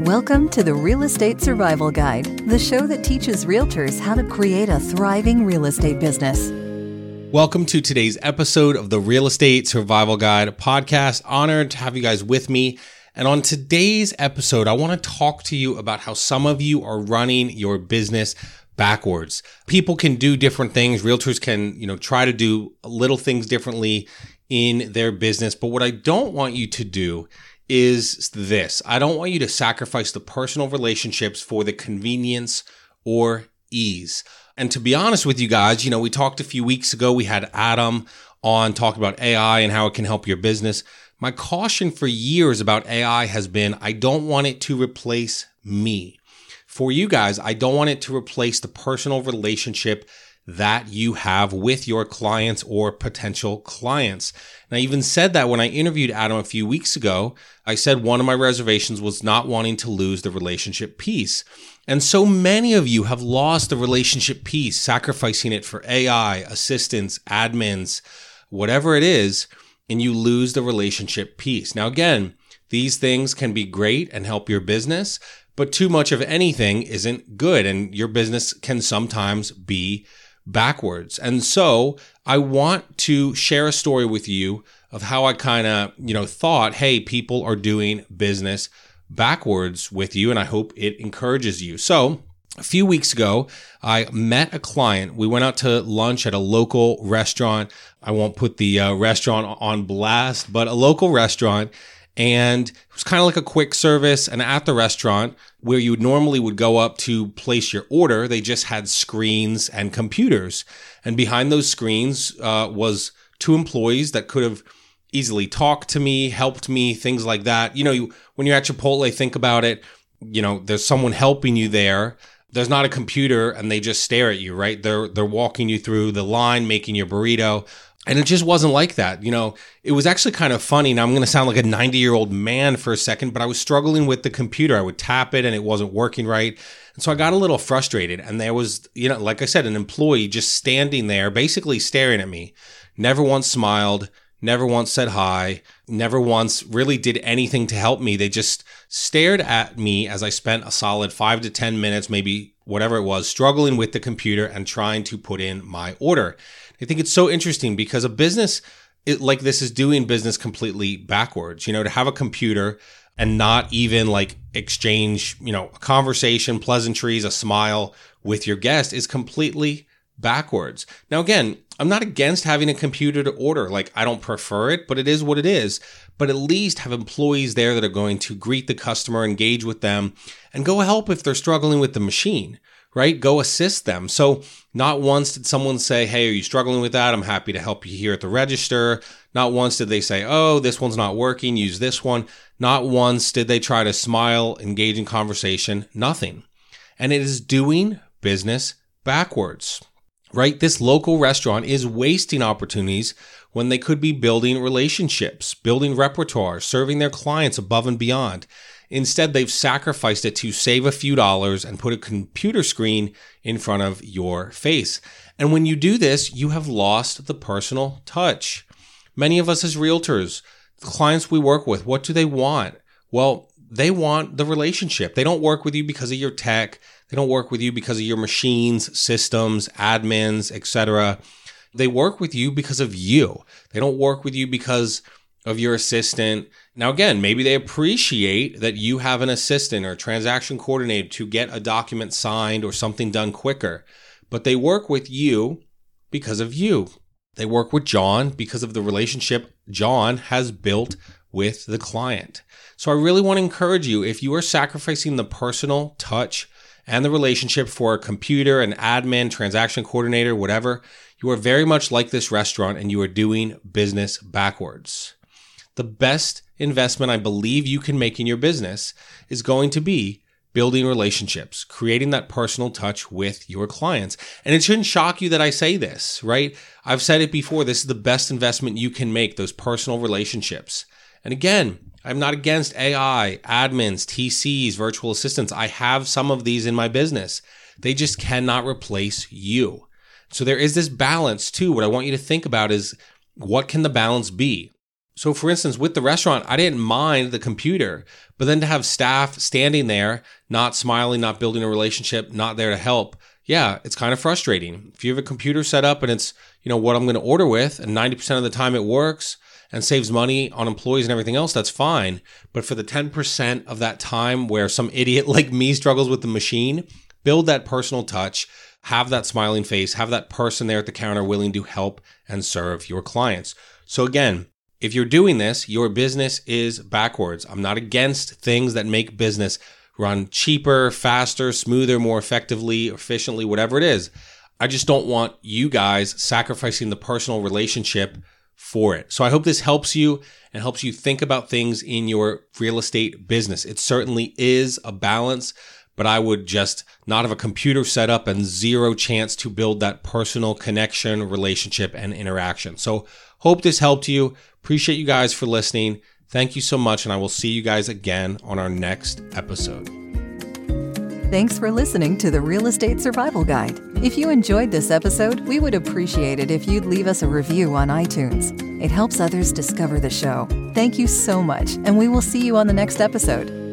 Welcome to the Real Estate Survival Guide, the show that teaches realtors how to create a thriving real estate business. Welcome to today's episode of the Real Estate Survival Guide podcast. Honored to have you guys with me. And on today's episode, I want to talk to you about how some of you are running your business backwards. People can do different things. Realtors can, you know, try to do little things differently in their business. But what I don't want you to do is this I don't want you to sacrifice the personal relationships for the convenience or ease. And to be honest with you guys, you know, we talked a few weeks ago, we had Adam on talking about AI and how it can help your business. My caution for years about AI has been I don't want it to replace me. For you guys, I don't want it to replace the personal relationship that you have with your clients or potential clients. And I even said that when I interviewed Adam a few weeks ago. I said one of my reservations was not wanting to lose the relationship piece. And so many of you have lost the relationship piece, sacrificing it for AI, assistants, admins, whatever it is, and you lose the relationship piece. Now, again, these things can be great and help your business, but too much of anything isn't good, and your business can sometimes be backwards. And so I want to share a story with you of how I kind of, you know, thought, hey, people are doing business backwards with you. And I hope it encourages you. So a few weeks ago, I met a client. We went out to lunch at a local restaurant. I won't put the uh, restaurant on blast, but a local restaurant and it was kind of like a quick service and at the restaurant where you normally would go up to place your order they just had screens and computers. And behind those screens uh, was two employees that could have easily talked to me helped me things like that. You know you, when you're at chipotle think about it you know there's someone helping you there. There's not a computer and they just stare at you right? They're they're walking you through the line making your burrito and it just wasn't like that. You know, it was actually kind of funny. Now I'm going to sound like a 90 year old man for a second, but I was struggling with the computer. I would tap it and it wasn't working right. And so I got a little frustrated. And there was, you know, like I said, an employee just standing there, basically staring at me, never once smiled, never once said hi, never once really did anything to help me. They just stared at me as I spent a solid five to 10 minutes, maybe whatever it was, struggling with the computer and trying to put in my order. I think it's so interesting because a business it, like this is doing business completely backwards. You know, to have a computer and not even like exchange, you know, a conversation, pleasantries, a smile with your guest is completely backwards. Now, again, I'm not against having a computer to order. Like, I don't prefer it, but it is what it is. But at least have employees there that are going to greet the customer, engage with them, and go help if they're struggling with the machine right? Go assist them. So not once did someone say, Hey, are you struggling with that? I'm happy to help you here at the register. Not once did they say, Oh, this one's not working. Use this one. Not once did they try to smile, engage in conversation. Nothing. And it is doing business backwards, right? This local restaurant is wasting opportunities when they could be building relationships, building repertoire, serving their clients above and beyond. Instead, they've sacrificed it to save a few dollars and put a computer screen in front of your face. And when you do this, you have lost the personal touch. Many of us as realtors, the clients we work with, what do they want? Well, they want the relationship. They don't work with you because of your tech. They don't work with you because of your machines, systems, admins, etc. They work with you because of you. They don't work with you because of your assistant. Now, again, maybe they appreciate that you have an assistant or a transaction coordinator to get a document signed or something done quicker, but they work with you because of you. They work with John because of the relationship John has built with the client. So I really want to encourage you if you are sacrificing the personal touch and the relationship for a computer, an admin, transaction coordinator, whatever, you are very much like this restaurant and you are doing business backwards the best investment I believe you can make in your business is going to be building relationships, creating that personal touch with your clients. And it shouldn't shock you that I say this, right? I've said it before. This is the best investment you can make, those personal relationships. And again, I'm not against AI, admins, TCs, virtual assistants. I have some of these in my business. They just cannot replace you. So there is this balance too. What I want you to think about is what can the balance be? So, for instance, with the restaurant, I didn't mind the computer, but then to have staff standing there, not smiling, not building a relationship, not there to help, yeah, it's kind of frustrating. If you have a computer set up and it's, you know, what I'm going to order with, and 90% of the time it works and saves money on employees and everything else, that's fine. But for the 10% of that time where some idiot like me struggles with the machine, build that personal touch, have that smiling face, have that person there at the counter willing to help and serve your clients. So, again, if you're doing this, your business is backwards. I'm not against things that make business run cheaper, faster, smoother, more effectively, efficiently, whatever it is. I just don't want you guys sacrificing the personal relationship for it. So I hope this helps you and helps you think about things in your real estate business. It certainly is a balance, but I would just not have a computer set up and zero chance to build that personal connection, relationship, and interaction. So hope this helped you. Appreciate you guys for listening. Thank you so much, and I will see you guys again on our next episode. Thanks for listening to the Real Estate Survival Guide. If you enjoyed this episode, we would appreciate it if you'd leave us a review on iTunes. It helps others discover the show. Thank you so much, and we will see you on the next episode.